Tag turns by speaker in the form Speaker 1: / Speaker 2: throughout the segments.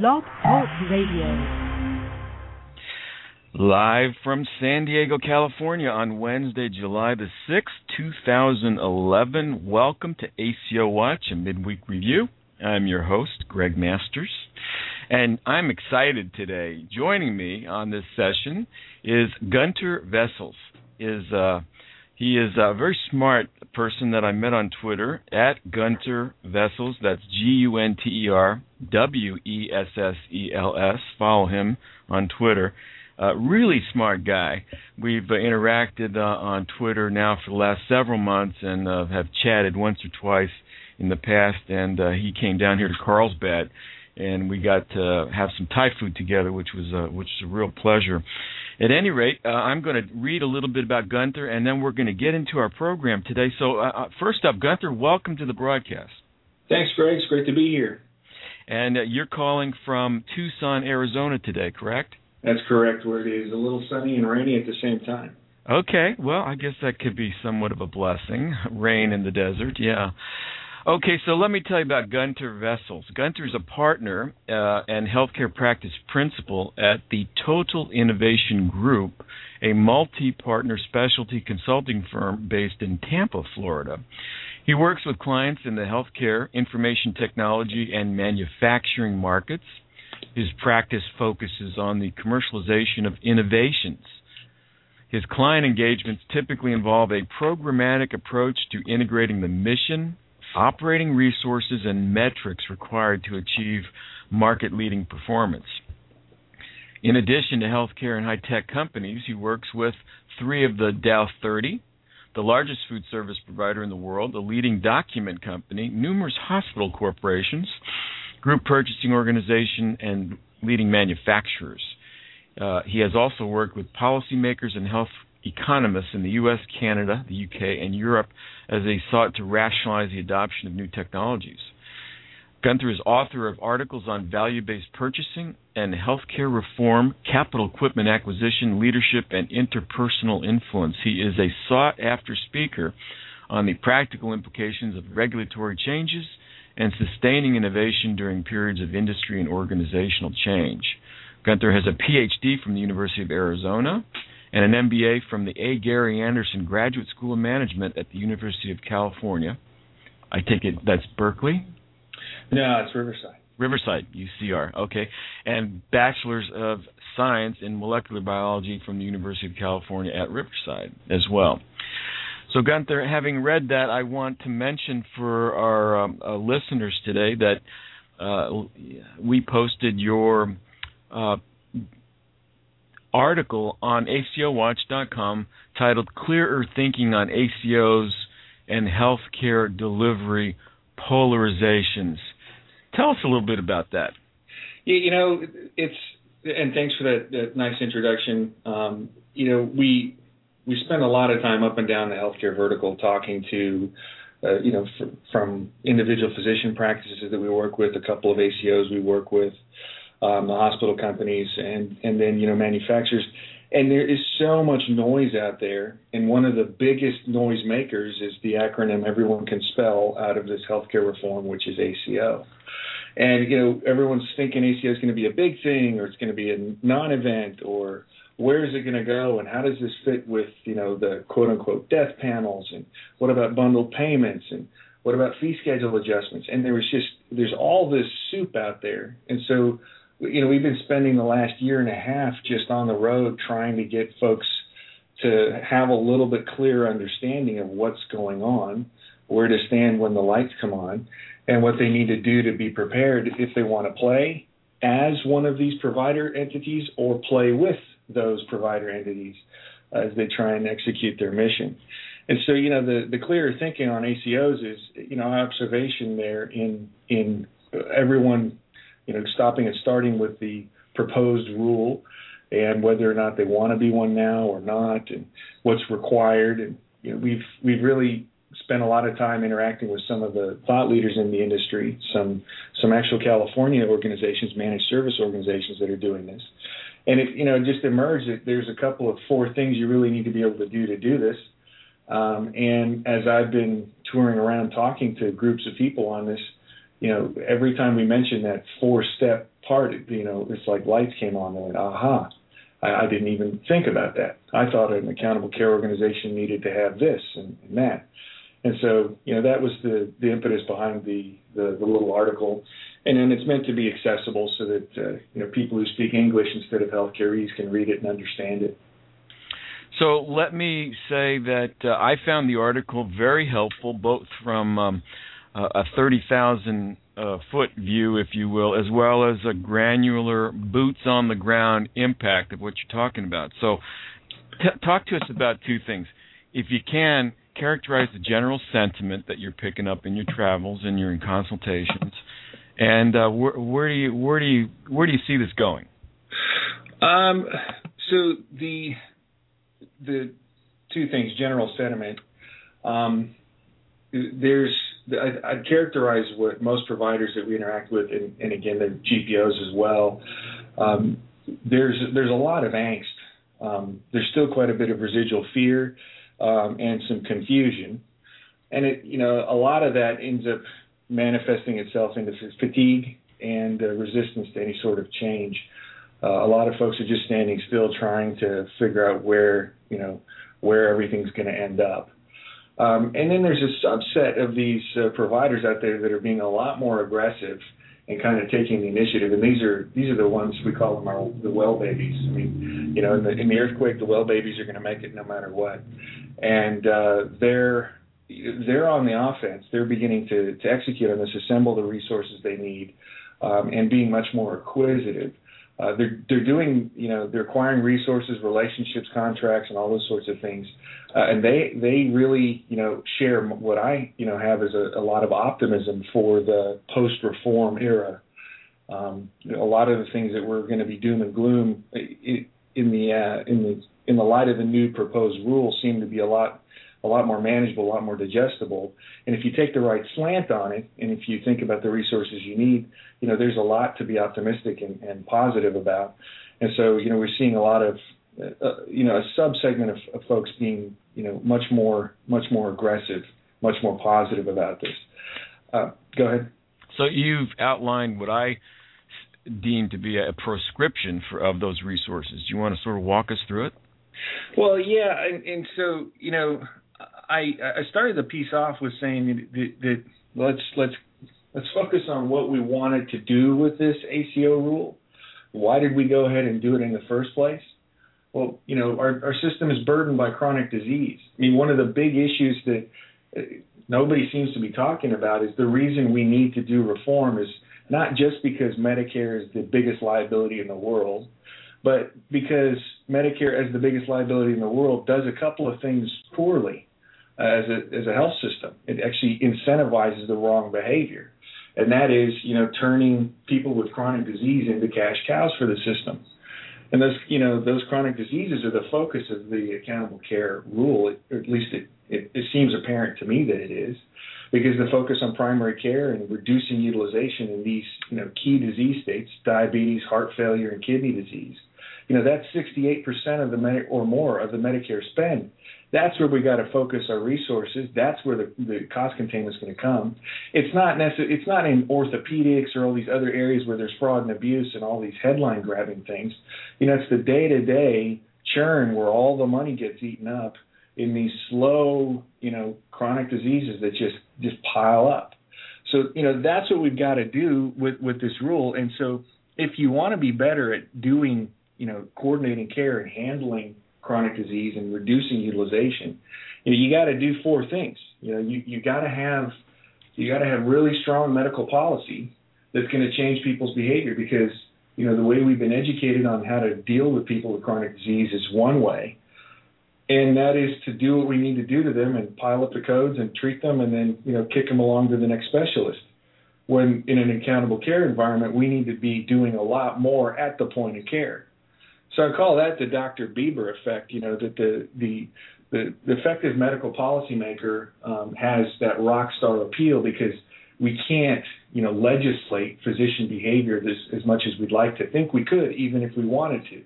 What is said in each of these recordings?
Speaker 1: Blog Talk Radio.
Speaker 2: Live from San Diego, California on Wednesday, July the 6th, 2011. Welcome to ACO Watch, a midweek review. I'm your host, Greg Masters, and I'm excited today. Joining me on this session is Gunter Wessels. Is uh, he is a very smart person that I met on Twitter at Gunter Wessels. That's G U N T E R W E S S E L S. Follow him on Twitter. Uh, really smart guy. We've uh, interacted uh, on Twitter now for the last several months and uh, have chatted once or twice in the past. And uh, he came down here to Carlsbad, and we got to have some Thai food together, which was uh, which was a real pleasure. At any rate, uh, I'm going to read a little bit about Gunter, and then we're going to get into our program today. So, uh, uh, first up, Gunter, welcome to the broadcast.
Speaker 3: Thanks, Greg. It's great to be here.
Speaker 2: And uh, you're calling from Tucson, Arizona today, correct?
Speaker 3: That's correct, where it is a little sunny and rainy at the same time.
Speaker 2: Okay, well, I guess that could be somewhat of a blessing. Rain in the desert, yeah. Okay, so let me tell you about Gunter Wessels. Gunter is a partner uh, and healthcare practice principal at the Total Innovation Group, a multi partner specialty consulting firm based in Tampa, Florida. He works with clients in the healthcare, information technology, and manufacturing markets. His practice focuses on the commercialization of innovations. His client engagements typically involve a programmatic approach to integrating the mission, operating resources, and metrics required to achieve market leading performance. In addition to healthcare and high tech companies, he works with three of the Dow 30, the largest food service provider in the world, a leading document company, numerous hospital corporations, group purchasing organization, and leading manufacturers. Uh, he has also worked with policymakers and health economists in the U.S., Canada, the U.K., and Europe as they sought to rationalize the adoption of new technologies. Gunter is author of articles on value based purchasing and healthcare reform, capital equipment acquisition, leadership, and interpersonal influence. He is a sought after speaker on the practical implications of regulatory changes and sustaining innovation during periods of industry and organizational change. Gunter has a PhD from the University of Arizona and an MBA from the A. Gary Anderson Graduate School of Management at the University of California. I take it that's Berkeley?
Speaker 3: No, it's Riverside.
Speaker 2: Riverside, UCR. Okay. And Bachelor's of Science in Molecular Biology from the University of California at Riverside as well. So, Gunter, having read that, I want to mention for our um, uh, listeners today that uh, we posted your uh, article on ACOWatch.com titled Clearer Thinking on ACOs and Healthcare Delivery Polarizations. Tell us a little bit about that.
Speaker 3: Yeah, you know, it's and thanks for that, that nice introduction. Um, you know, we we spend a lot of time up and down the healthcare vertical talking to, uh, you know, f- from individual physician practices that we work with, a couple of ACOs we work with, um, the hospital companies, and and then you know manufacturers. And there is so much noise out there, and one of the biggest noise makers is the acronym everyone can spell out of this healthcare reform, which is ACO. And you know everyone's thinking ACO is going to be a big thing, or it's going to be a non-event, or where is it going to go and how does this fit with you know the quote unquote death panels and what about bundled payments and what about fee schedule adjustments and there was just there's all this soup out there and so you know we've been spending the last year and a half just on the road trying to get folks to have a little bit clearer understanding of what's going on where to stand when the lights come on and what they need to do to be prepared if they want to play as one of these provider entities or play with those provider entities as they try and execute their mission. And so, you know, the, the clearer thinking on ACOs is, you know, observation there in in everyone, you know, stopping and starting with the proposed rule and whether or not they want to be one now or not and what's required. And you know, we've we've really spent a lot of time interacting with some of the thought leaders in the industry, some some actual California organizations, managed service organizations that are doing this and it you know just emerged that there's a couple of four things you really need to be able to do to do this. Um, and as I've been touring around talking to groups of people on this, you know, every time we mention that four-step part, you know, it's like lights came on. They're like, aha, I, I didn't even think about that. I thought an accountable care organization needed to have this and, and that. And so, you know, that was the, the impetus behind the, the, the little article. And then it's meant to be accessible so that, uh, you know, people who speak English instead of healthcareese can read it and understand it.
Speaker 2: So let me say that uh, I found the article very helpful, both from um, uh, a 30,000 uh, foot view, if you will, as well as a granular boots on the ground impact of what you're talking about. So, t- talk to us about two things. If you can, characterize the general sentiment that you're picking up in your travels and your consultations, and uh, where, where, do you where do you where do you see this going?
Speaker 3: Um, so the the two things, general sentiment. Um, there's I, I'd characterize what most providers that we interact with, and, and again the GPOs as well. Um, there's there's a lot of angst. Um, there's still quite a bit of residual fear um, and some confusion, and it you know a lot of that ends up manifesting itself into fatigue and uh, resistance to any sort of change. Uh, a lot of folks are just standing still, trying to figure out where you know where everything's going to end up. Um, and then there's a subset of these uh, providers out there that are being a lot more aggressive and kind of taking the initiative. And these are these are the ones we call them our the well babies. I mean, you know, in the, in the earthquake, the well babies are going to make it no matter what. And uh, they're they're on the offense. They're beginning to to execute on this, assemble the resources they need, um, and being much more acquisitive. Uh, they're they're doing you know they're acquiring resources, relationships, contracts, and all those sorts of things, uh, and they they really you know share what I you know have as a, a lot of optimism for the post reform era. Um, a lot of the things that we're going to be doom and gloom in the uh, in the in the light of the new proposed rule seem to be a lot a lot more manageable, a lot more digestible. And if you take the right slant on it, and if you think about the resources you need, you know, there's a lot to be optimistic and, and positive about. And so, you know, we're seeing a lot of, uh, you know, a subsegment of, of folks being, you know, much more, much more aggressive, much more positive about this. Uh, go ahead.
Speaker 2: So you've outlined what I deem to be a prescription for of those resources. Do you want to sort of walk us through it?
Speaker 3: Well, yeah, and, and so you know, I I started the piece off with saying that, that let's let's let's focus on what we wanted to do with this ACO rule. Why did we go ahead and do it in the first place? Well, you know, our our system is burdened by chronic disease. I mean, one of the big issues that uh, nobody seems to be talking about is the reason we need to do reform is not just because Medicare is the biggest liability in the world, but because Medicare, as the biggest liability in the world, does a couple of things poorly Uh, as a as a health system. It actually incentivizes the wrong behavior, and that is you know turning people with chronic disease into cash cows for the system. And those you know those chronic diseases are the focus of the accountable care rule. At least it, it, it seems apparent to me that it is, because the focus on primary care and reducing utilization in these you know key disease states, diabetes, heart failure, and kidney disease. You know that's 68% of the Medi- or more of the Medicare spend that's where we got to focus our resources. That's where the, the cost containment is going to come. It's not necessarily, it's not in orthopedics or all these other areas where there's fraud and abuse and all these headline grabbing things. You know, it's the day to day churn where all the money gets eaten up in these slow, you know, chronic diseases that just just pile up. So, you know, that's what we've got to do with with this rule. And so, if you want to be better at doing, you know, coordinating care and handling chronic disease and reducing utilization, you know, you got to do four things. You know, you you got to have you got to have really strong medical policy that's going to change people's behavior because you know the way we've been educated on how to deal with people with chronic disease is one way, and that is to do what we need to do to them and pile up the codes and treat them and then you know kick them along to the next specialist. When in an accountable care environment, we need to be doing a lot more at the point of care. So I call that the Dr. Bieber effect. You know that the the the, the effective medical policymaker um, has that rock star appeal because we can't you know legislate physician behavior as much as we'd like to think we could, even if we wanted to.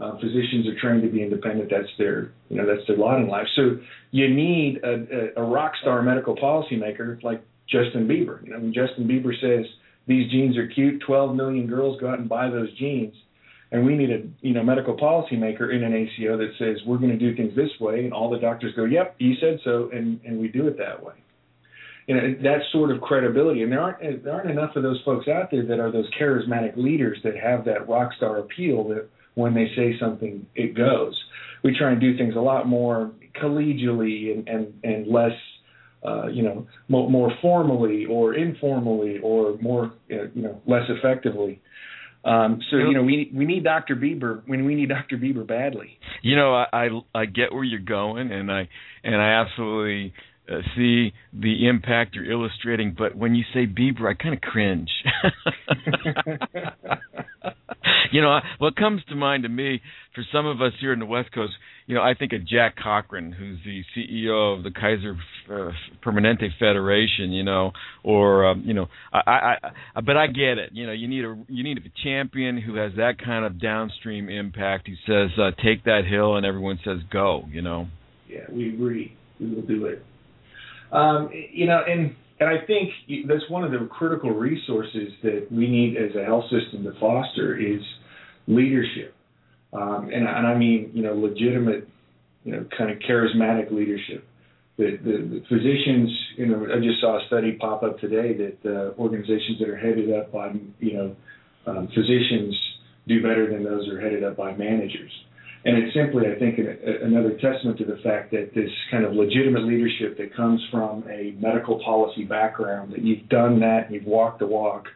Speaker 3: Uh, physicians are trained to be independent. That's their, you know, that's their lot in life. So you need a, a, a rock star medical policymaker like Justin Bieber. You know, when Justin Bieber says these jeans are cute, 12 million girls go out and buy those jeans, and we need a you know medical policymaker in an ACO that says we're going to do things this way, and all the doctors go, yep, he said so, and and we do it that way. You know that sort of credibility, and there aren't there aren't enough of those folks out there that are those charismatic leaders that have that rock star appeal that when they say something, it goes. We try and do things a lot more collegially and and, and less uh, you know, more, more, formally or informally or more, uh, you know, less effectively. Um, so you know, we we need Dr. Bieber when we need Dr. Bieber badly.
Speaker 2: You know, I, I I get where you're going, and I and I absolutely uh, see the impact you're illustrating. But when you say Bieber, I kind of cringe. you know, what comes to mind to me for some of us here in the West Coast, you know, I think of Jack Cochran, who's the CEO of the Kaiser uh, Permanente Federation, you know, or um, you know, I, I, I, but I get it. You know, you need a you need a champion who has that kind of downstream impact. Who says uh, take that hill, and everyone says go. You know.
Speaker 3: Yeah, we agree. We will do it. Um, you know, and and I think that's one of the critical resources that we need as a health system to foster is leadership. Um, and, and I mean, you know, legitimate, you know, kind of charismatic leadership. The, the, the physicians, you know, I just saw a study pop up today that uh, organizations that are headed up by, you know, um, physicians do better than those that are headed up by managers. And it's simply, I think, a, another testament to the fact that this kind of legitimate leadership that comes from a medical policy background, that you've done that, you've walked the walk,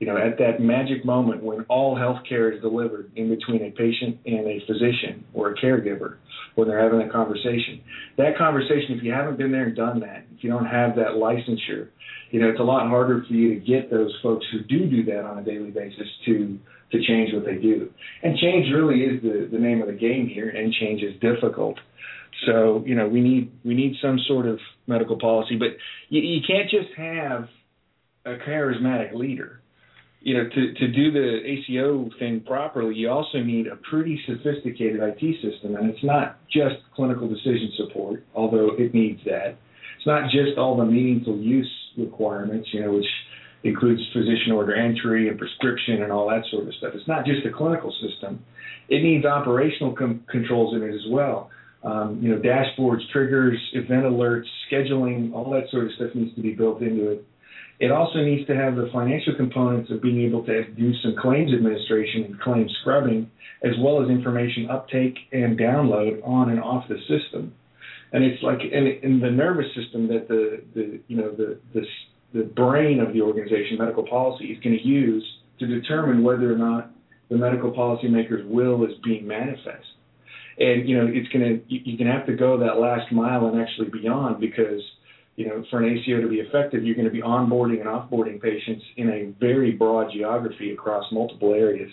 Speaker 3: you know, at that magic moment when all healthcare is delivered in between a patient and a physician or a caregiver, when they're having a conversation. That conversation, if you haven't been there and done that, if you don't have that licensure, you know, it's a lot harder for you to get those folks who do do that on a daily basis to to change what they do. And change really is the, the name of the game here, and change is difficult. So you know we need we need some sort of medical policy, but you, you can't just have a charismatic leader. You know, to to do the ACO thing properly, you also need a pretty sophisticated IT system, and it's not just clinical decision support, although it needs that. It's not just all the meaningful use requirements, you know, which includes physician order entry and prescription and all that sort of stuff. It's not just a clinical system; it needs operational com- controls in it as well. Um, you know, dashboards, triggers, event alerts, scheduling, all that sort of stuff needs to be built into it. It also needs to have the financial components of being able to do some claims administration and claim scrubbing, as well as information uptake and download on and off the system. And it's like in, in the nervous system that the, the you know the, the the brain of the organization, medical policy, is going to use to determine whether or not the medical policymaker's will is being manifest. And you know, it's going to you're going to have to go that last mile and actually beyond because you know, for an ACO to be effective, you're going to be onboarding and offboarding patients in a very broad geography across multiple areas.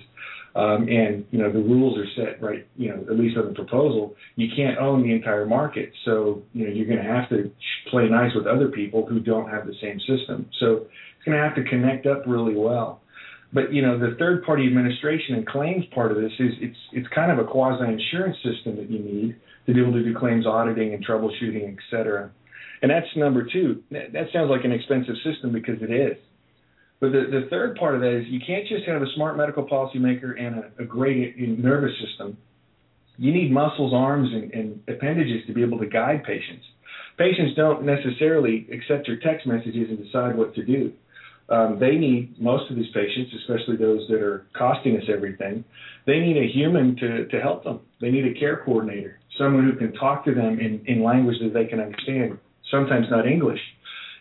Speaker 3: Um, and you know the rules are set right. You know, at least on the proposal, you can't own the entire market. So you know you're going to have to play nice with other people who don't have the same system. So it's going to have to connect up really well. But you know the third party administration and claims part of this is it's it's kind of a quasi insurance system that you need to be able to do claims auditing and troubleshooting, et cetera. And that's number two. That sounds like an expensive system because it is. But the, the third part of that is you can't just have a smart medical policymaker and a, a great nervous system. You need muscles, arms, and, and appendages to be able to guide patients. Patients don't necessarily accept your text messages and decide what to do. Um, they need most of these patients, especially those that are costing us everything. They need a human to to help them. They need a care coordinator, someone who can talk to them in in language that they can understand, sometimes not English,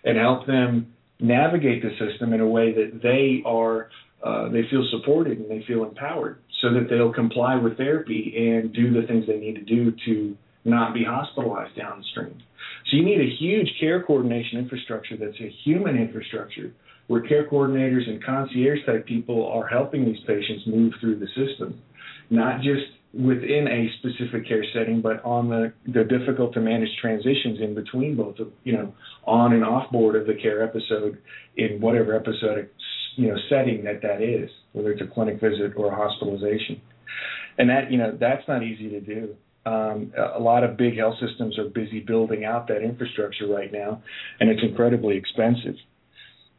Speaker 3: and help them navigate the system in a way that they are uh, they feel supported and they feel empowered so that they'll comply with therapy and do the things they need to do to not be hospitalized downstream. So you need a huge care coordination infrastructure that's a human infrastructure where care coordinators and concierge type people are helping these patients move through the system, not just within a specific care setting, but on the, the difficult to manage transitions in between both, of, you know, on and off board of the care episode in whatever episodic, you know, setting that that is, whether it's a clinic visit or a hospitalization. And that, you know, that's not easy to do. Um, a lot of big health systems are busy building out that infrastructure right now, and it's incredibly expensive.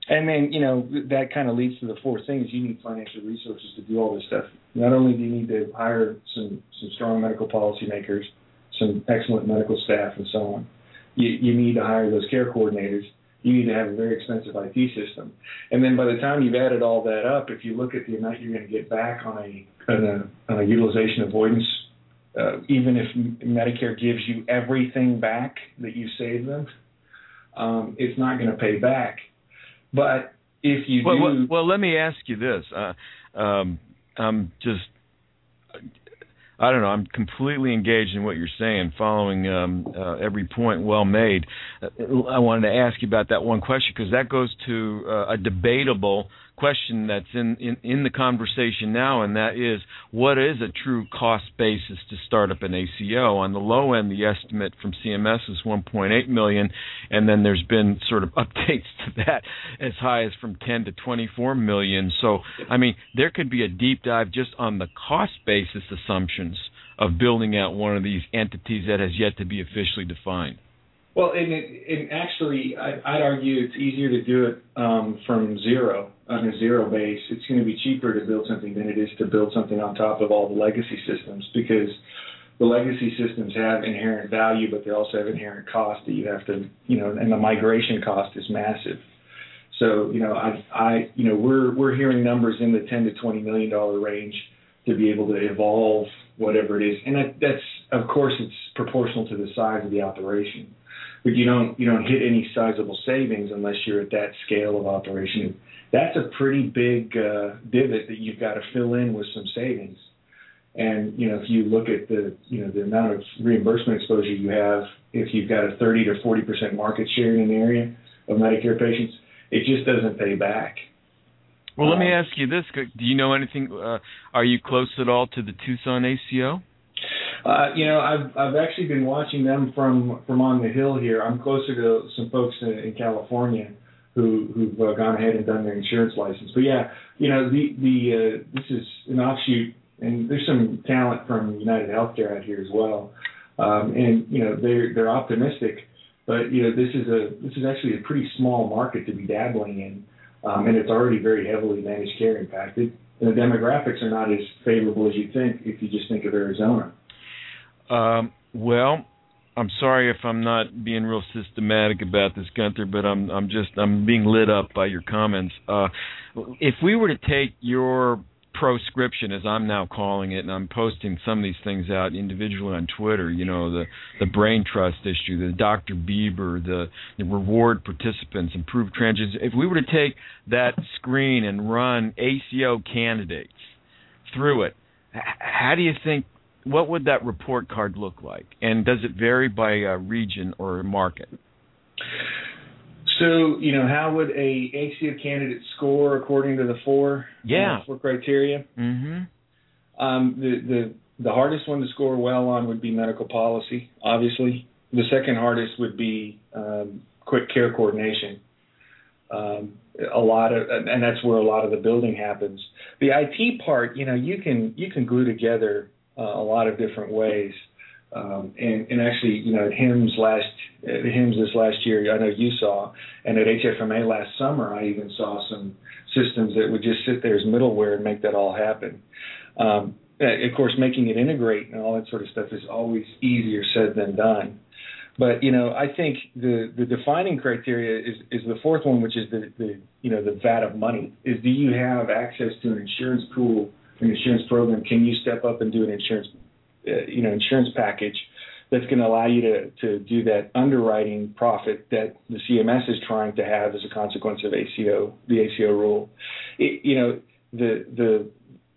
Speaker 3: And then you know that kind of leads to the fourth thing is you need financial resources to do all this stuff. Not only do you need to hire some some strong medical policymakers, some excellent medical staff, and so on. You, you need to hire those care coordinators. You need to have a very expensive IT system, and then by the time you've added all that up, if you look at the amount you're going to get back on a on a, on a utilization avoidance, uh, even if Medicare gives you everything back that you saved them, um, it's not going to pay back but if you
Speaker 2: well,
Speaker 3: do,
Speaker 2: well, well, let me ask you this. Uh, um, I'm just, I don't know. I'm completely engaged in what you're saying, following um, uh, every point well made. Uh, I wanted to ask you about that one question because that goes to uh, a debatable question that's in, in, in the conversation now, and that is what is a true cost basis to start up an ACO? On the low end, the estimate from CMS is 1.8 million, and then there's been sort of updates to that as high as from 10 to 24 million. So, I mean, there could be a deep dive just on the cost basis assumptions of building out one of these entities that has yet to be officially defined.
Speaker 3: Well, and, it, and actually, I, I'd argue it's easier to do it um, from zero on a zero base. It's going to be cheaper to build something than it is to build something on top of all the legacy systems because the legacy systems have inherent value, but they also have inherent cost that you have to, you know, and the migration cost is massive. So, you know, I, I, you know, we're we're hearing numbers in the 10 to 20 million dollar range to be able to evolve whatever it is, and that, that's of course it's proportional to the size of the operation but you don't you don't hit any sizable savings unless you're at that scale of operation. That's a pretty big uh, divot that you've got to fill in with some savings. And you know, if you look at the you know the amount of reimbursement exposure you have, if you've got a 30 to 40 percent market share in an area of Medicare patients, it just doesn't pay back.
Speaker 2: Well, let me ask you this: Do you know anything? Uh, are you close at all to the Tucson ACO?
Speaker 3: Uh, you know, I've I've actually been watching them from from on the hill here. I'm closer to some folks in, in California who who've uh, gone ahead and done their insurance license. But yeah, you know, the the uh, this is an offshoot, and there's some talent from United Healthcare out here as well. Um, and you know, they're they're optimistic, but you know, this is a this is actually a pretty small market to be dabbling in, um, and it's already very heavily managed care impacted. And the demographics are not as favorable as you think if you just think of Arizona.
Speaker 2: Um, well, I'm sorry if I'm not being real systematic about this, Gunter, but I'm I'm just I'm being lit up by your comments. Uh, if we were to take your proscription, as I'm now calling it, and I'm posting some of these things out individually on Twitter. You know, the the brain trust issue, the Dr. Bieber, the the reward participants, improved transitions. If we were to take that screen and run ACO candidates through it, how do you think what would that report card look like? And does it vary by uh, region or market?
Speaker 3: So, you know, how would a ACO candidate score according to the four
Speaker 2: yeah
Speaker 3: uh, four criteria?
Speaker 2: Mm-hmm.
Speaker 3: Um, the the the hardest one to score well on would be medical policy, obviously. The second hardest would be um, quick care coordination. Um, a lot of, and that's where a lot of the building happens. The IT part, you know, you can you can glue together a lot of different ways. Um, and, and actually, you know, at HIMSS last, at this last year, I know you saw, and at HFMA last summer, I even saw some systems that would just sit there as middleware and make that all happen. Um, of course, making it integrate and all that sort of stuff is always easier said than done. But you know, I think the the defining criteria is is the fourth one, which is the the you know the vat of money. Is do you have access to an insurance pool an insurance program, can you step up and do an insurance, uh, you know, insurance package that's going to allow you to to do that underwriting profit that the CMS is trying to have as a consequence of ACO, the ACO rule. It, you know, the the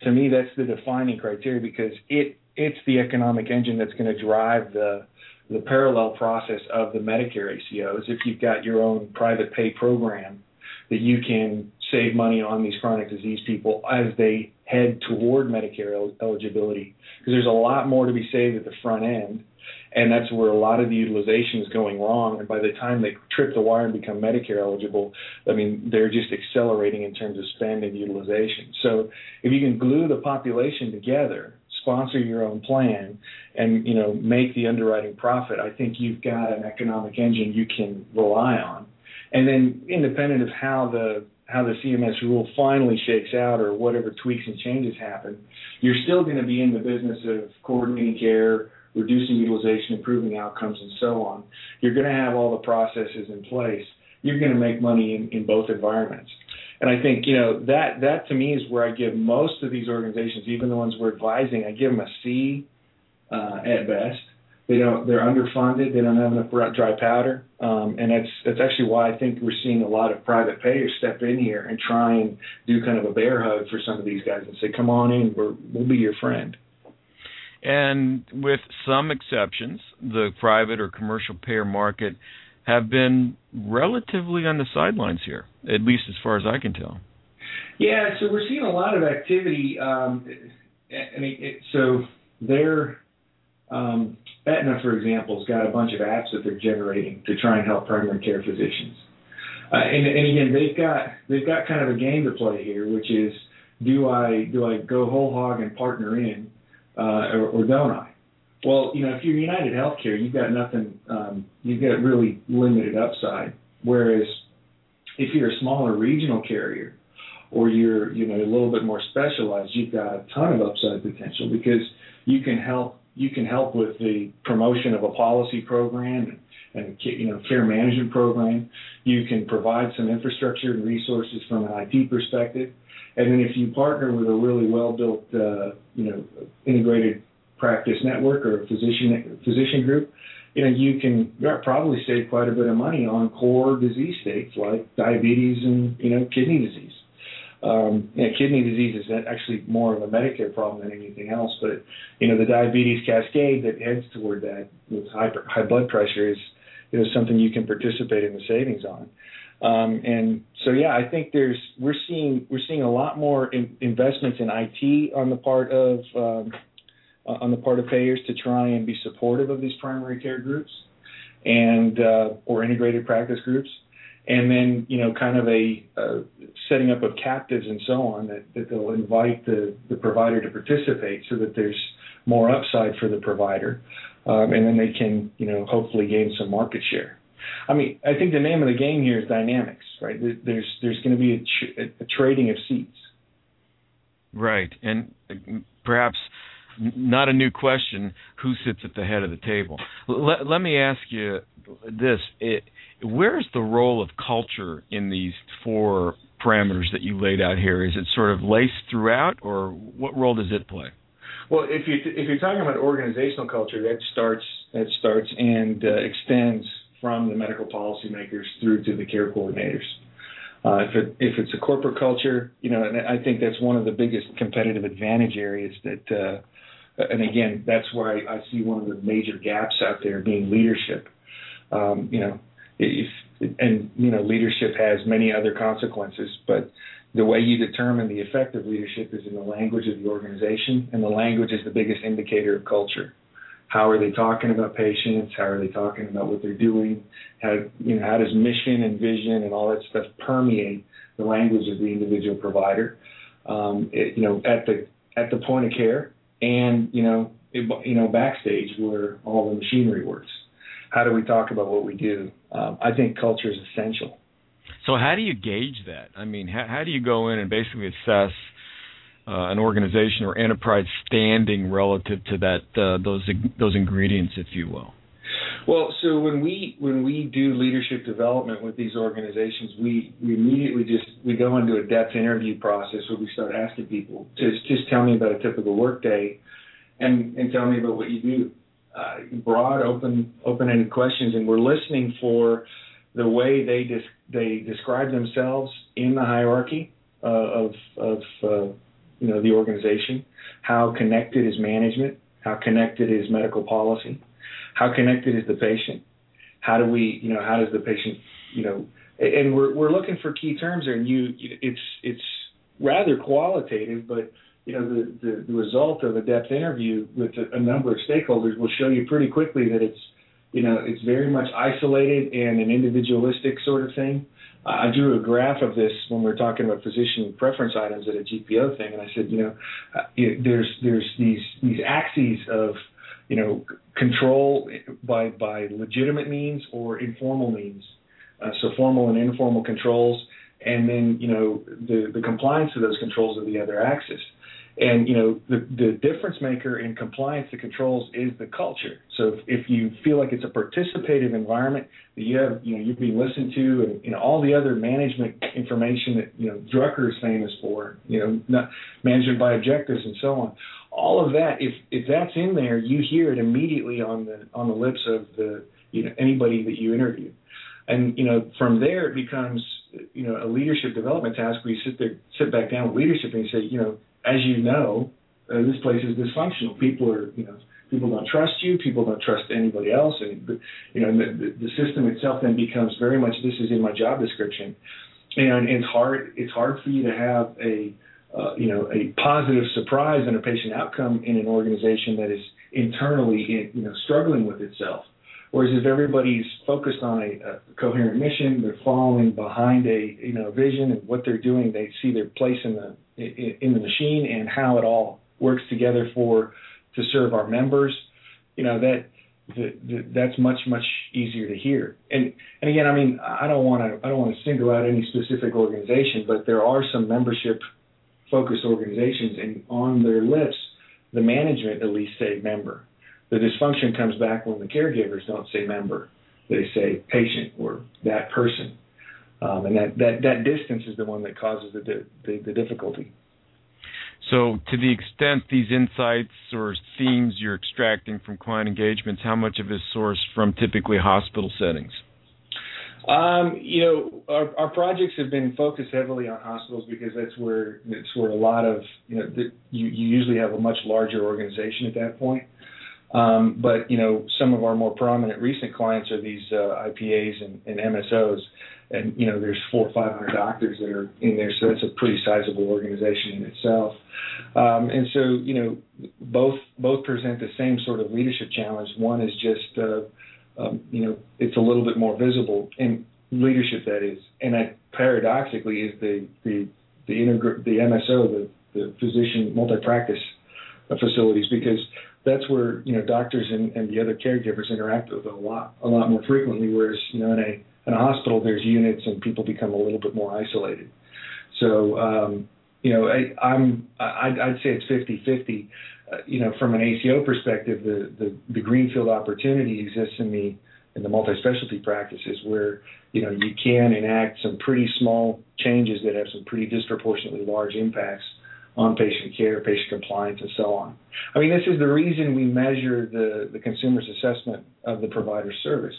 Speaker 3: to me that's the defining criteria because it it's the economic engine that's going to drive the the parallel process of the Medicare ACOs. If you've got your own private pay program that you can save money on these chronic disease people as they head toward Medicare el- eligibility because there's a lot more to be saved at the front end. And that's where a lot of the utilization is going wrong. And by the time they trip the wire and become Medicare eligible, I mean, they're just accelerating in terms of spend and utilization. So if you can glue the population together, sponsor your own plan, and, you know, make the underwriting profit, I think you've got an economic engine you can rely on And then, independent of how the how the CMS rule finally shakes out or whatever tweaks and changes happen, you're still going to be in the business of coordinating care, reducing utilization, improving outcomes, and so on. You're going to have all the processes in place. You're going to make money in, in both environments. And I think you know that that to me is where I give most of these organizations, even the ones we're advising, I give them a C uh, at best. They don't. They're underfunded. They don't have enough dry powder, um, and that's that's actually why I think we're seeing a lot of private payers step in here and try and do kind of a bear hug for some of these guys and say, "Come on in. We're, we'll be your friend."
Speaker 2: And with some exceptions, the private or commercial payer market have been relatively on the sidelines here, at least as far as I can tell.
Speaker 3: Yeah, so we're seeing a lot of activity. Um, I mean, it, so they're um, Aetna, for example, has got a bunch of apps that they're generating to try and help primary care physicians. Uh, and, and again, they've got they've got kind of a game to play here, which is do I do I go whole hog and partner in, uh, or, or don't I? Well, you know, if you're United Healthcare, you've got nothing. Um, you've got really limited upside. Whereas if you're a smaller regional carrier, or you're you know a little bit more specialized, you've got a ton of upside potential because you can help you can help with the promotion of a policy program and, you know care management program. You can provide some infrastructure and resources from an IT perspective, and then if you partner with a really well built uh, you know integrated practice network or physician physician group, you know you can probably save quite a bit of money on core disease states like diabetes and you know kidney disease. Um, you know, kidney disease is actually more of a Medicare problem than anything else, but you know the diabetes cascade that heads toward that with high high blood pressure is is something you can participate in the savings on. Um, and so yeah, I think there's we're seeing we're seeing a lot more in, investments in IT on the part of um, on the part of payers to try and be supportive of these primary care groups and uh, or integrated practice groups and then you know kind of a uh, setting up of captives and so on that, that they'll invite the, the provider to participate so that there's more upside for the provider um, and then they can you know hopefully gain some market share. I mean i think the name of the game here is dynamics right? There's there's going to be a, tr- a trading of seats.
Speaker 2: Right. And perhaps not a new question who sits at the head of the table let, let me ask you this it, where's the role of culture in these four parameters that you laid out here? Is it sort of laced throughout, or what role does it play?
Speaker 3: Well, if you if you're talking about organizational culture, that starts that starts and uh, extends from the medical policymakers through to the care coordinators. Uh, if it if it's a corporate culture, you know, and I think that's one of the biggest competitive advantage areas that. Uh, and again, that's where I, I see one of the major gaps out there being leadership. Um, you know, if and you know leadership has many other consequences, but the way you determine the effect of leadership is in the language of the organization, and the language is the biggest indicator of culture. How are they talking about patients? How are they talking about what they're doing? How you know how does mission and vision and all that stuff permeate the language of the individual provider? Um, it, you know, at the at the point of care, and you know, it, you know, backstage where all the machinery works how do we talk about what we do? Um, I think culture is essential.
Speaker 2: So how do you gauge that? I mean, how, how do you go in and basically assess uh, an organization or enterprise standing relative to that uh, those those ingredients, if you will?
Speaker 3: Well, so when we when we do leadership development with these organizations, we, we immediately just we go into a depth interview process where we start asking people just just tell me about a typical workday, and and tell me about what you do uh, broad, open, open-ended questions, and we're listening for the way they dis- they describe themselves in the hierarchy uh, of of uh, you know the organization. How connected is management? How connected is medical policy? How connected is the patient? How do we you know how does the patient you know? And we're we're looking for key terms there, and you it's it's rather qualitative, but you know, the, the, the result of a depth interview with a, a number of stakeholders will show you pretty quickly that it's, you know, it's very much isolated and an individualistic sort of thing. I drew a graph of this when we were talking about physician preference items at a GPO thing, and I said, you know, uh, there's there's these these axes of, you know, control by by legitimate means or informal means Uh, so formal and informal controls, and then you know the the compliance of those controls are the other axis. And you know the the difference maker in compliance to controls is the culture. So if, if you feel like it's a participative environment that you have, you know, you're being listened to, and you know all the other management information that you know Drucker is famous for, you know, management by objectives and so on. All of that, if if that's in there, you hear it immediately on the on the lips of the you know anybody that you interview, and you know from there it becomes you know a leadership development task where you sit there sit back down with leadership and you say you know as you know, uh, this place is dysfunctional. People are, you know, people don't trust you. People don't trust anybody else, and you know, the, the system itself then becomes very much this is in my job description, and it's hard. It's hard for you to have a, uh, you know, a positive surprise in a patient outcome in an organization that is internally, you know, struggling with itself. Whereas if everybody's focused on a, a coherent mission, they're following behind a you know vision and what they're doing, they see their place in the in the machine and how it all works together for to serve our members. You know that the, the, that's much much easier to hear. And and again, I mean, I don't want to I don't want to single out any specific organization, but there are some membership focused organizations, and on their lips, the management at least say member the dysfunction comes back when the caregivers don't say member, they say patient or that person. Um, and that, that, that distance is the one that causes the, the, the difficulty.
Speaker 2: So, to the extent these insights or themes you're extracting from client engagements, how much of it is sourced from typically hospital settings?
Speaker 3: Um, you know, our, our projects have been focused heavily on hospitals because that's where it's where a lot of you know the, you, you usually have a much larger organization at that point. Um, but you know, some of our more prominent recent clients are these uh, IPAs and, and MSOs, and you know, there's four or five hundred doctors that are in there, so that's a pretty sizable organization in itself. Um, and so, you know, both both present the same sort of leadership challenge. One is just, uh, um, you know, it's a little bit more visible in leadership that is, and that paradoxically is the the the integr- the MSO, the the physician multi-practice facilities, because that's where you know doctors and, and the other caregivers interact with a lot a lot more frequently. Whereas you know in a in a hospital there's units and people become a little bit more isolated. So um, you know I, I'm I'd, I'd say it's 50-50. You know from an ACO perspective, the, the the greenfield opportunity exists in the in the multi-specialty practices where you know you can enact some pretty small changes that have some pretty disproportionately large impacts on patient care, patient compliance, and so on. I mean, this is the reason we measure the, the consumer's assessment of the provider service.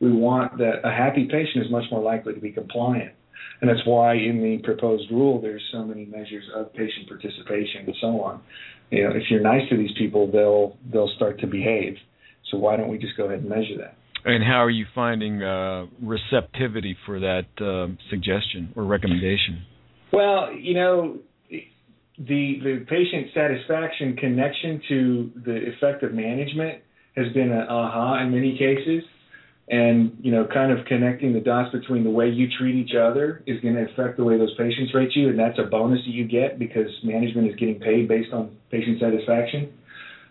Speaker 3: We want that a happy patient is much more likely to be compliant. And that's why in the proposed rule there's so many measures of patient participation and so on. You know, if you're nice to these people, they'll they'll start to behave. So why don't we just go ahead and measure that?
Speaker 2: And how are you finding uh, receptivity for that uh, suggestion or recommendation?
Speaker 3: Well, you know, the the patient satisfaction connection to the effective management has been an aha in many cases and you know kind of connecting the dots between the way you treat each other is going to affect the way those patients rate you and that's a bonus that you get because management is getting paid based on patient satisfaction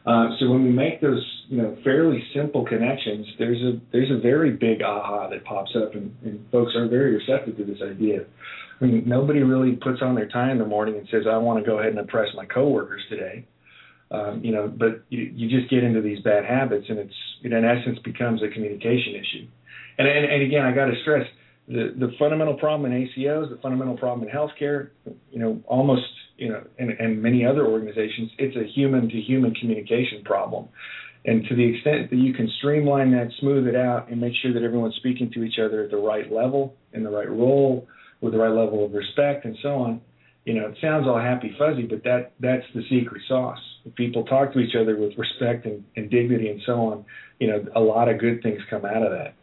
Speaker 3: uh, so when we make those you know fairly simple connections there's a there's a very big aha that pops up and, and folks are very receptive to this idea I mean, nobody really puts on their tie in the morning and says, "I want to go ahead and impress my coworkers today." Um, you know, but you, you just get into these bad habits, and it's it in essence becomes a communication issue. And and, and again, I got to stress the the fundamental problem in ACOs, the fundamental problem in healthcare, you know, almost you know, and, and many other organizations, it's a human to human communication problem. And to the extent that you can streamline that, smooth it out, and make sure that everyone's speaking to each other at the right level, in the right role, with the right level of respect and so on. You know, it sounds all happy fuzzy, but that that's the secret sauce. If people talk to each other with respect and, and dignity and so on, you know, a lot of good things come out of that.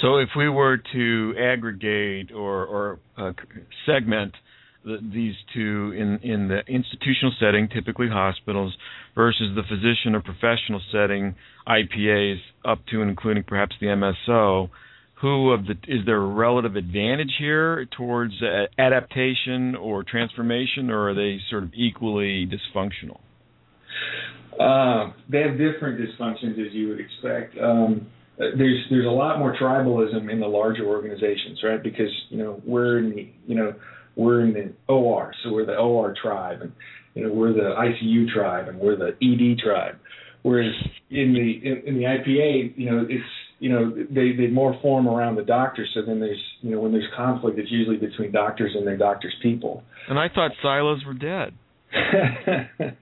Speaker 2: So, if we were to aggregate or, or uh, segment the, these two in in the institutional setting, typically hospitals, versus the physician or professional setting, IPAs, up to and including perhaps the MSO, who of the is there a relative advantage here towards uh, adaptation or transformation, or are they sort of equally dysfunctional?
Speaker 3: Uh, they have different dysfunctions, as you would expect. Um, there's there's a lot more tribalism in the larger organizations, right? Because you know we're in the you know we're in the OR, so we're the OR tribe, and you know we're the ICU tribe, and we're the ED tribe. Whereas in the in, in the IPA, you know it's you know they they more form around the doctor. So then there's you know when there's conflict, it's usually between doctors and their doctors' people.
Speaker 2: And I thought silos were dead.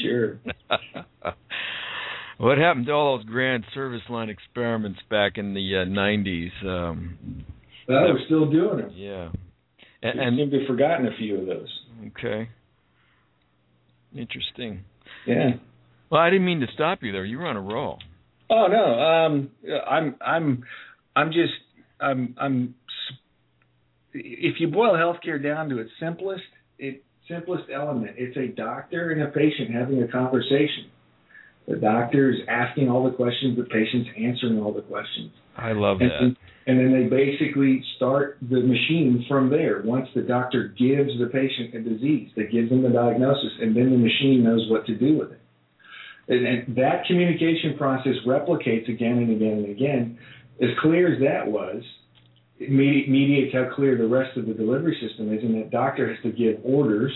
Speaker 3: sure.
Speaker 2: what happened to all those grand service line experiments back in the uh, 90s? Um,
Speaker 3: well, we're still doing them.
Speaker 2: Yeah.
Speaker 3: And, and seem to have forgotten a few of those.
Speaker 2: Okay. Interesting.
Speaker 3: Yeah.
Speaker 2: Well, I didn't mean to stop you there. You were on a roll.
Speaker 3: Oh no, um, I'm I'm I'm just I'm I'm. If you boil healthcare down to its simplest, it simplest element, it's a doctor and a patient having a conversation. The doctor is asking all the questions, the patient's answering all the questions.
Speaker 2: I love
Speaker 3: and,
Speaker 2: that.
Speaker 3: And then they basically start the machine from there. Once the doctor gives the patient a disease, they give them the diagnosis, and then the machine knows what to do with it. And, that communication process replicates again and again and again. As clear as that was, it mediates how clear the rest of the delivery system is, and that doctor has to give orders,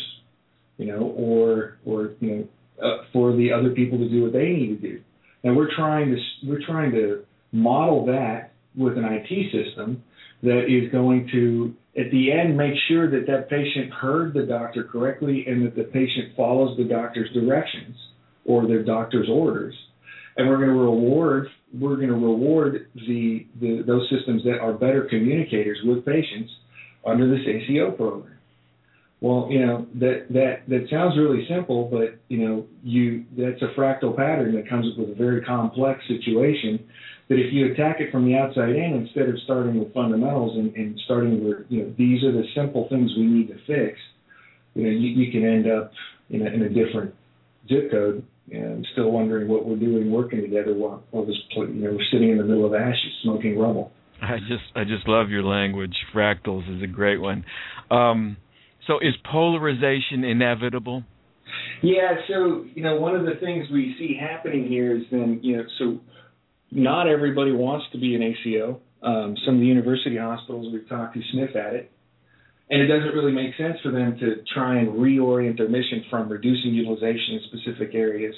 Speaker 3: you know, or or you know, uh, for the other people to do what they need to do. And we're trying to we're trying to model that with an IT system that is going to at the end make sure that that patient heard the doctor correctly and that the patient follows the doctor's directions or their doctor's orders and we're going to reward we're going to reward the, the those systems that are better communicators with patients under this ACO program. Well, you know that that that sounds really simple, but you know you that's a fractal pattern that comes up with a very complex situation. That if you attack it from the outside in instead of starting with fundamentals and, and starting with you know these are the simple things we need to fix, you know you, you can end up in a, in a different zip code and still wondering what we're doing working together while, while this, you know, we're sitting in the middle of ashes, smoking rubble.
Speaker 2: I just, I just love your language. Fractals is a great one. Um, so, is polarization inevitable?
Speaker 3: Yeah. So, you know, one of the things we see happening here is then, you know, so not everybody wants to be an ACO. Um, some of the university hospitals we've talked to sniff at it and it doesn't really make sense for them to try and reorient their mission from reducing utilization in specific areas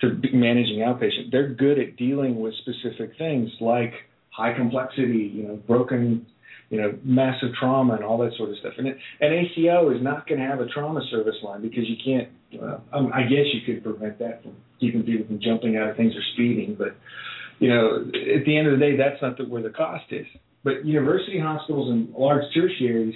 Speaker 3: to managing outpatient. They're good at dealing with specific things like high complexity, you know, broken, you know, massive trauma and all that sort of stuff. And it, an ACO is not going to have a trauma service line because you can't. Uh, um, I guess you could prevent that from keeping people from jumping out of things or speeding, but you know, at the end of the day, that's not the, where the cost is. But university hospitals and large tertiaries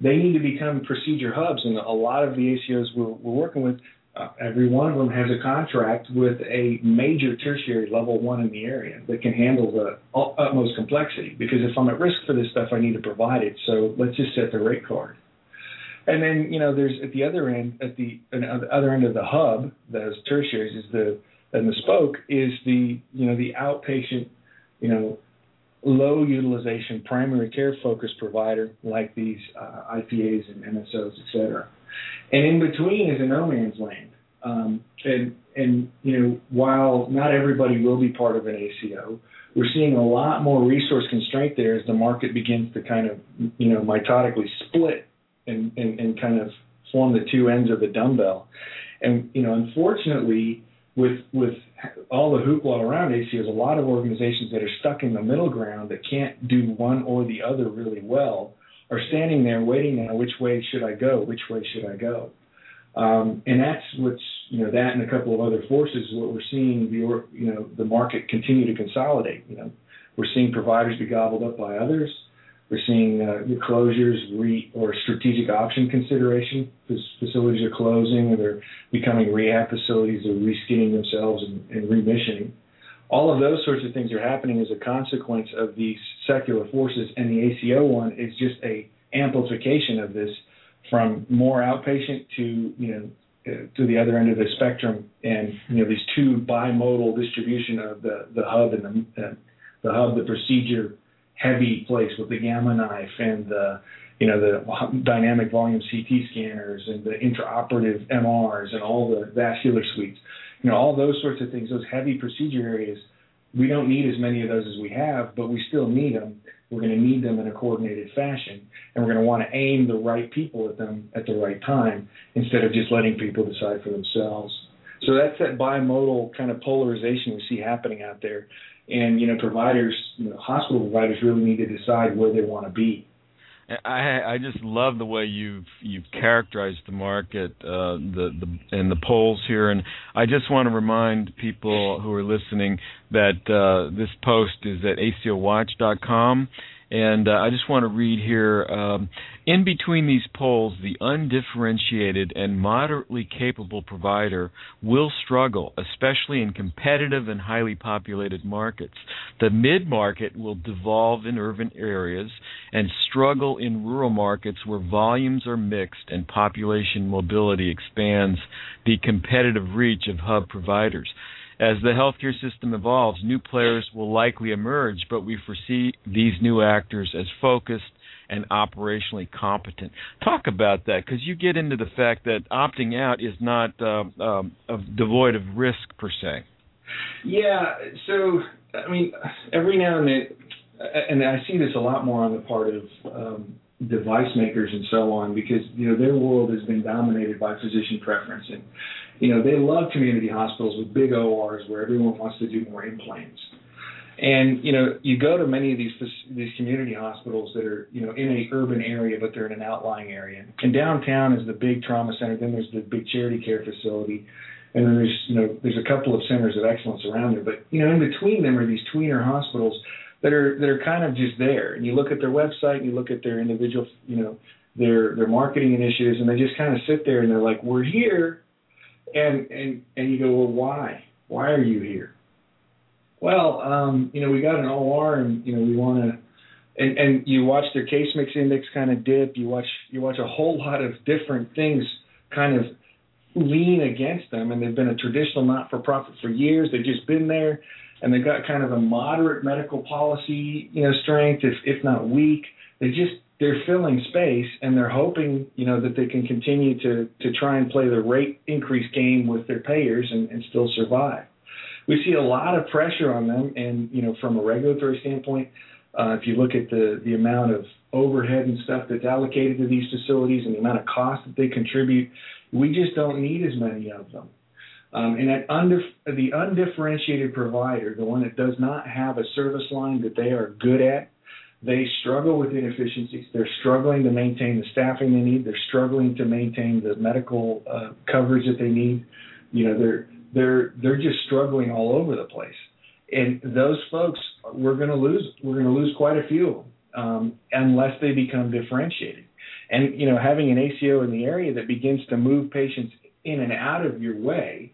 Speaker 3: they need to become procedure hubs. And a lot of the ACOs we're, we're working with, uh, every one of them has a contract with a major tertiary level one in the area that can handle the utmost complexity. Because if I'm at risk for this stuff, I need to provide it. So let's just set the rate card. And then you know, there's at the other end, at the, at the other end of the hub, those tertiaries is the and the spoke is the you know the outpatient, you know, low utilization primary care focused provider like these uh, IPAs and MSOs, et cetera. And in between is a no man's land. Um, and and you know while not everybody will be part of an ACO, we're seeing a lot more resource constraint there as the market begins to kind of you know mitotically split and, and, and kind of form the two ends of the dumbbell. And you know unfortunately with with all the hoopla around ACOs, a lot of organizations that are stuck in the middle ground that can't do one or the other really well are standing there waiting now. Which way should I go? Which way should I go? Um, and that's what's you know that and a couple of other forces. What we're seeing the you know the market continue to consolidate. You know we're seeing providers be gobbled up by others. We're seeing uh, closures re, or strategic option consideration. Facilities are closing or they're becoming rehab facilities. They're reskinning themselves and, and remissioning. All of those sorts of things are happening as a consequence of these secular forces, and the ACO one is just a amplification of this from more outpatient to you know uh, to the other end of the spectrum, and you know these two bimodal distribution of the the hub and the uh, the hub, the procedure heavy place with the gamma knife and the you know the dynamic volume CT scanners and the intraoperative MRs and all the vascular suites. You know all those sorts of things. Those heavy procedure areas we don't need as many of those as we have, but we still need them. We're going to need them in a coordinated fashion, and we're going to want to aim the right people at them at the right time instead of just letting people decide for themselves. So that's that bimodal kind of polarization we see happening out there, and you know, providers, you know, hospital providers really need to decide where they want to be.
Speaker 2: I I just love the way you've you've characterized the market, uh, the the and the poles here, and I just want to remind people who are listening that uh, this post is at acowatch.com, and uh, I just want to read here um, in between these poles, the undifferentiated and moderately capable provider will struggle, especially in competitive and highly populated markets. The mid market will devolve in urban areas and struggle in rural markets where volumes are mixed and population mobility expands the competitive reach of hub providers. As the healthcare system evolves, new players will likely emerge, but we foresee these new actors as focused and operationally competent. Talk about that because you get into the fact that opting out is not uh, um, devoid of risk per se.
Speaker 3: Yeah. So, I mean, every now and then, and I see this a lot more on the part of um, device makers and so on because you know their world has been dominated by physician preference and you know they love community hospitals with big ORs where everyone wants to do more implants and you know, you go to many of these these community hospitals that are you know in a urban area, but they're in an outlying area. And downtown is the big trauma center. Then there's the big charity care facility, and then there's you know there's a couple of centers of excellence around there. But you know, in between them are these tweener hospitals that are that are kind of just there. And you look at their website, and you look at their individual you know their their marketing initiatives, and they just kind of sit there and they're like, we're here, and and and you go, well, why? Why are you here? Well, um, you know, we got an OR, and you know, we want to. And, and you watch their case mix index kind of dip. You watch you watch a whole lot of different things kind of lean against them, and they've been a traditional not-for-profit for years. They've just been there, and they've got kind of a moderate medical policy, you know, strength, if if not weak. They just they're filling space, and they're hoping, you know, that they can continue to to try and play the rate increase game with their payers and, and still survive we see a lot of pressure on them. And you know, from a regulatory standpoint, uh, if you look at the the amount of overhead and stuff that's allocated to these facilities and the amount of cost that they contribute, we just don't need as many of them. Um, and that under, the undifferentiated provider, the one that does not have a service line that they are good at, they struggle with inefficiencies. They're struggling to maintain the staffing they need. They're struggling to maintain the medical uh, coverage that they need. You know, they're they're they're just struggling all over the place. And those folks, we're going to lose. We're going to lose quite a few um, unless they become differentiated. And you know, having an ACO in the area that begins to move patients in and out of your way,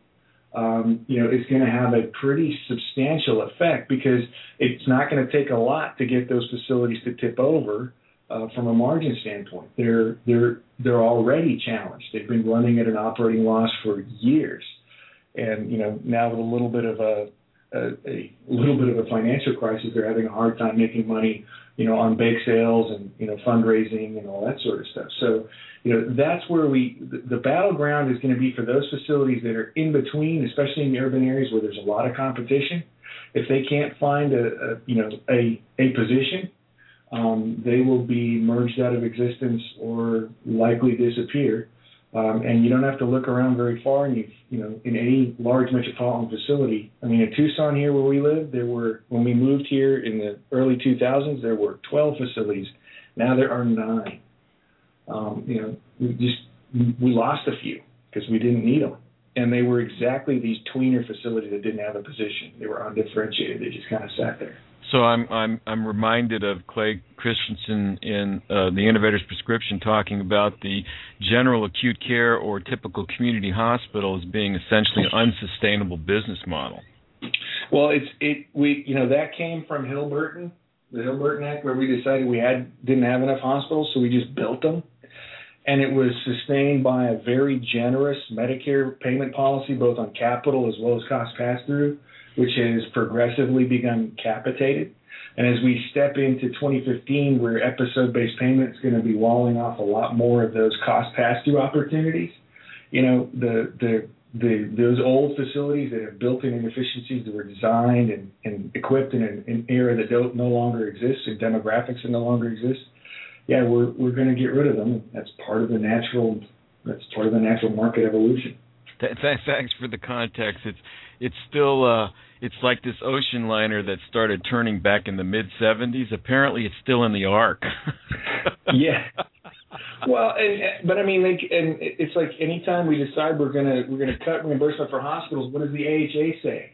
Speaker 3: um, you know, is going to have a pretty substantial effect because it's not going to take a lot to get those facilities to tip over. Uh, from a margin standpoint, they're they're they're already challenged. They've been running at an operating loss for years and you know now with a little bit of a, a a little bit of a financial crisis, they're having a hard time making money, you know, on bake sales and you know fundraising and all that sort of stuff. So, you know, that's where we the, the battleground is going to be for those facilities that are in between, especially in urban areas where there's a lot of competition. If they can't find a, a you know a a position, um, they will be merged out of existence or likely disappear. Um, and you don't have to look around very far. And you, you know, in any large metropolitan facility. I mean, in Tucson here where we live, there were when we moved here in the early 2000s, there were 12 facilities. Now there are nine. Um, you know, we just we lost a few because we didn't need them, and they were exactly these tweener facilities that didn't have a position. They were undifferentiated. They just kind of sat there.
Speaker 2: So I'm I'm I'm reminded of Clay Christensen in uh, the Innovator's Prescription talking about the general acute care or typical community hospital as being essentially an unsustainable business model.
Speaker 3: Well, it's it we you know that came from Hill Burton, the Hill Burton Act, where we decided we had didn't have enough hospitals, so we just built them, and it was sustained by a very generous Medicare payment policy, both on capital as well as cost pass through which has progressively become capitated. And as we step into 2015, where episode-based payment is going to be walling off a lot more of those cost pass-through opportunities, you know, the the the those old facilities that have built-in inefficiencies that were designed and, and equipped in an, an era that no longer exists and demographics that no longer exist, yeah, we're we're going to get rid of them. That's part of the natural. That's part of the natural market evolution.
Speaker 2: Th- th- thanks for the context. It's it's still uh, it's like this ocean liner that started turning back in the mid '70s. Apparently, it's still in the arc.
Speaker 3: yeah. Well, and but I mean, like, and it's like anytime we decide we're gonna we're gonna cut reimbursement for hospitals, what does the AHA say?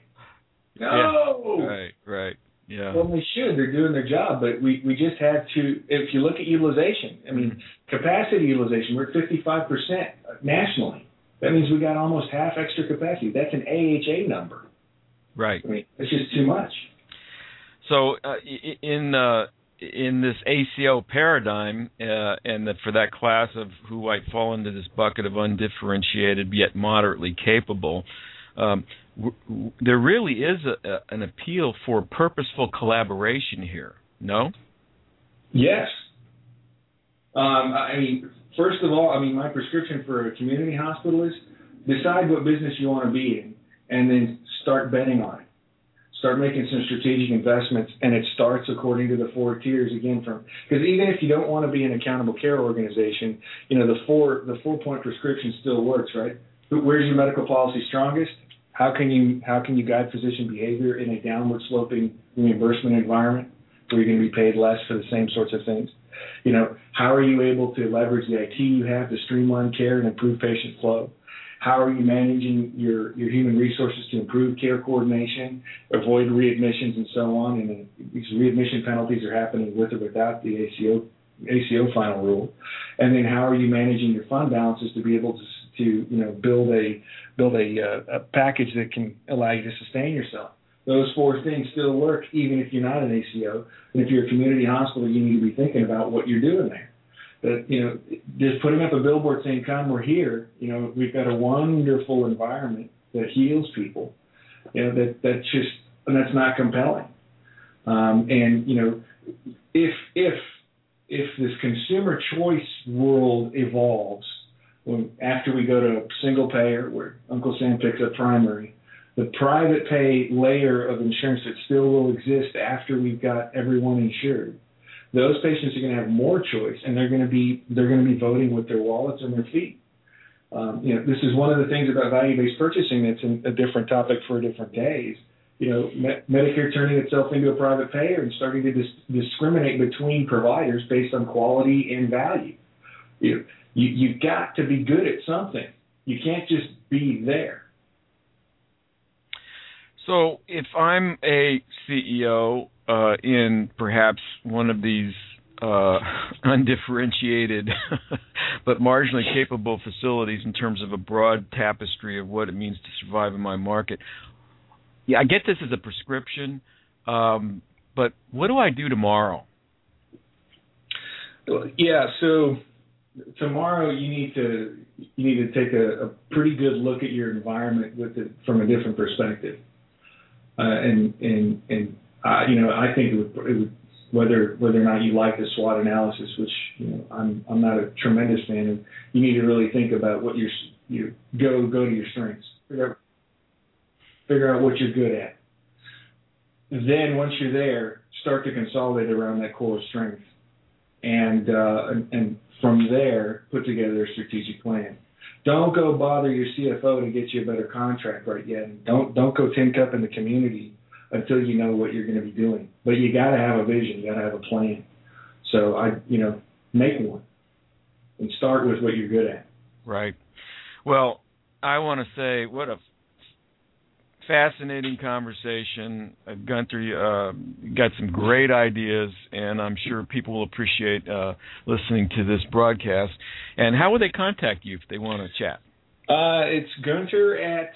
Speaker 3: No.
Speaker 2: Yeah. Right. Right. Yeah.
Speaker 3: Well, they should. They're doing their job, but we we just had to. If you look at utilization, I mean, capacity utilization, we're at 55 percent nationally. That means we got almost half extra capacity. That's an AHA number.
Speaker 2: Right.
Speaker 3: I mean, it's just too much.
Speaker 2: So uh, in uh, in this ACO paradigm, uh, and that for that class of who might fall into this bucket of undifferentiated yet moderately capable, um, there really is a, a, an appeal for purposeful collaboration here. No.
Speaker 3: Yes. Um, I mean, first of all, I mean, my prescription for a community hospital is decide what business you want to be in, and then start betting on it start making some strategic investments and it starts according to the four tiers again from because even if you don't want to be an accountable care organization you know the four the four point prescription still works right where's your medical policy strongest how can you how can you guide physician behavior in a downward sloping reimbursement environment where you're going to be paid less for the same sorts of things you know how are you able to leverage the IT you have to streamline care and improve patient flow how are you managing your, your human resources to improve care coordination, avoid readmissions, and so on? And these readmission penalties are happening with or without the ACO ACO final rule. And then how are you managing your fund balances to be able to to you know build a build a, uh, a package that can allow you to sustain yourself? Those four things still work even if you're not an ACO. And if you're a community hospital, you need to be thinking about what you're doing there that you know just putting up a billboard saying come we're here you know we've got a wonderful environment that heals people you know that that's just and that's not compelling um, and you know if if if this consumer choice world evolves when, after we go to single payer where uncle sam picks up primary the private pay layer of insurance that still will exist after we've got everyone insured those patients are going to have more choice, and they're going to be they're going to be voting with their wallets and their feet. Um, you know, this is one of the things about value-based purchasing that's in, a different topic for a different days. You know, Me- Medicare turning itself into a private payer and starting to dis- discriminate between providers based on quality and value. You, you you've got to be good at something. You can't just be there.
Speaker 2: So, if I'm a CEO uh, in perhaps one of these uh, undifferentiated but marginally capable facilities in terms of a broad tapestry of what it means to survive in my market. Yeah, I get this as a prescription, um, but what do I do tomorrow?
Speaker 3: Yeah, so tomorrow you need to you need to take a, a pretty good look at your environment with it from a different perspective, uh, and and and uh, you know, I think it would, it would whether whether or not you like the SWOT analysis, which you know I'm I'm not a tremendous fan of. You need to really think about what your you go go to your strengths. Figure out, figure out what you're good at. Then once you're there, start to consolidate around that core of strength, and uh, and, and from there put together a strategic plan. Don't go bother your CFO to get you a better contract right yet. Don't don't go tin cup in the community until you know what you're going to be doing. But you got to have a vision. You got to have a plan. So I, you know, make one and start with what you're good at.
Speaker 2: Right. Well, I want to say what a fascinating conversation. Uh, Gunter uh, got some great ideas, and I'm sure people will appreciate uh, listening to this broadcast. And how would they contact you if they want to chat?
Speaker 3: Uh, it's Gunter at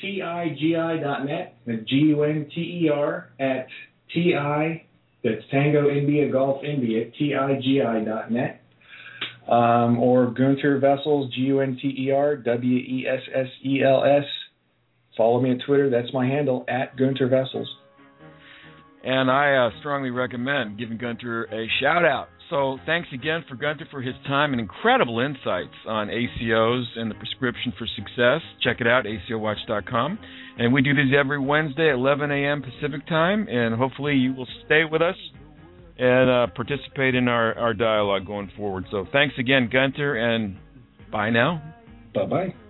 Speaker 3: T-I-G-I.net, G-U-N-T-E-R at T-I, that's Tango India Golf India, T-I-G-I.net. Um, or Gunter Wessels, G-U-N-T-E-R, W-E-S-S-E-L-S. Follow me on Twitter. That's my handle, at Gunter Wessels.
Speaker 2: And I uh, strongly recommend giving Gunter a shout out. So thanks again for Gunter for his time and incredible insights on ACOs and the prescription for success. Check it out, ACOWatch.com. And we do these every Wednesday at 11 a.m. Pacific time, and hopefully you will stay with us and uh, participate in our, our dialogue going forward. So thanks again, Gunter, and bye now.
Speaker 4: Bye bye.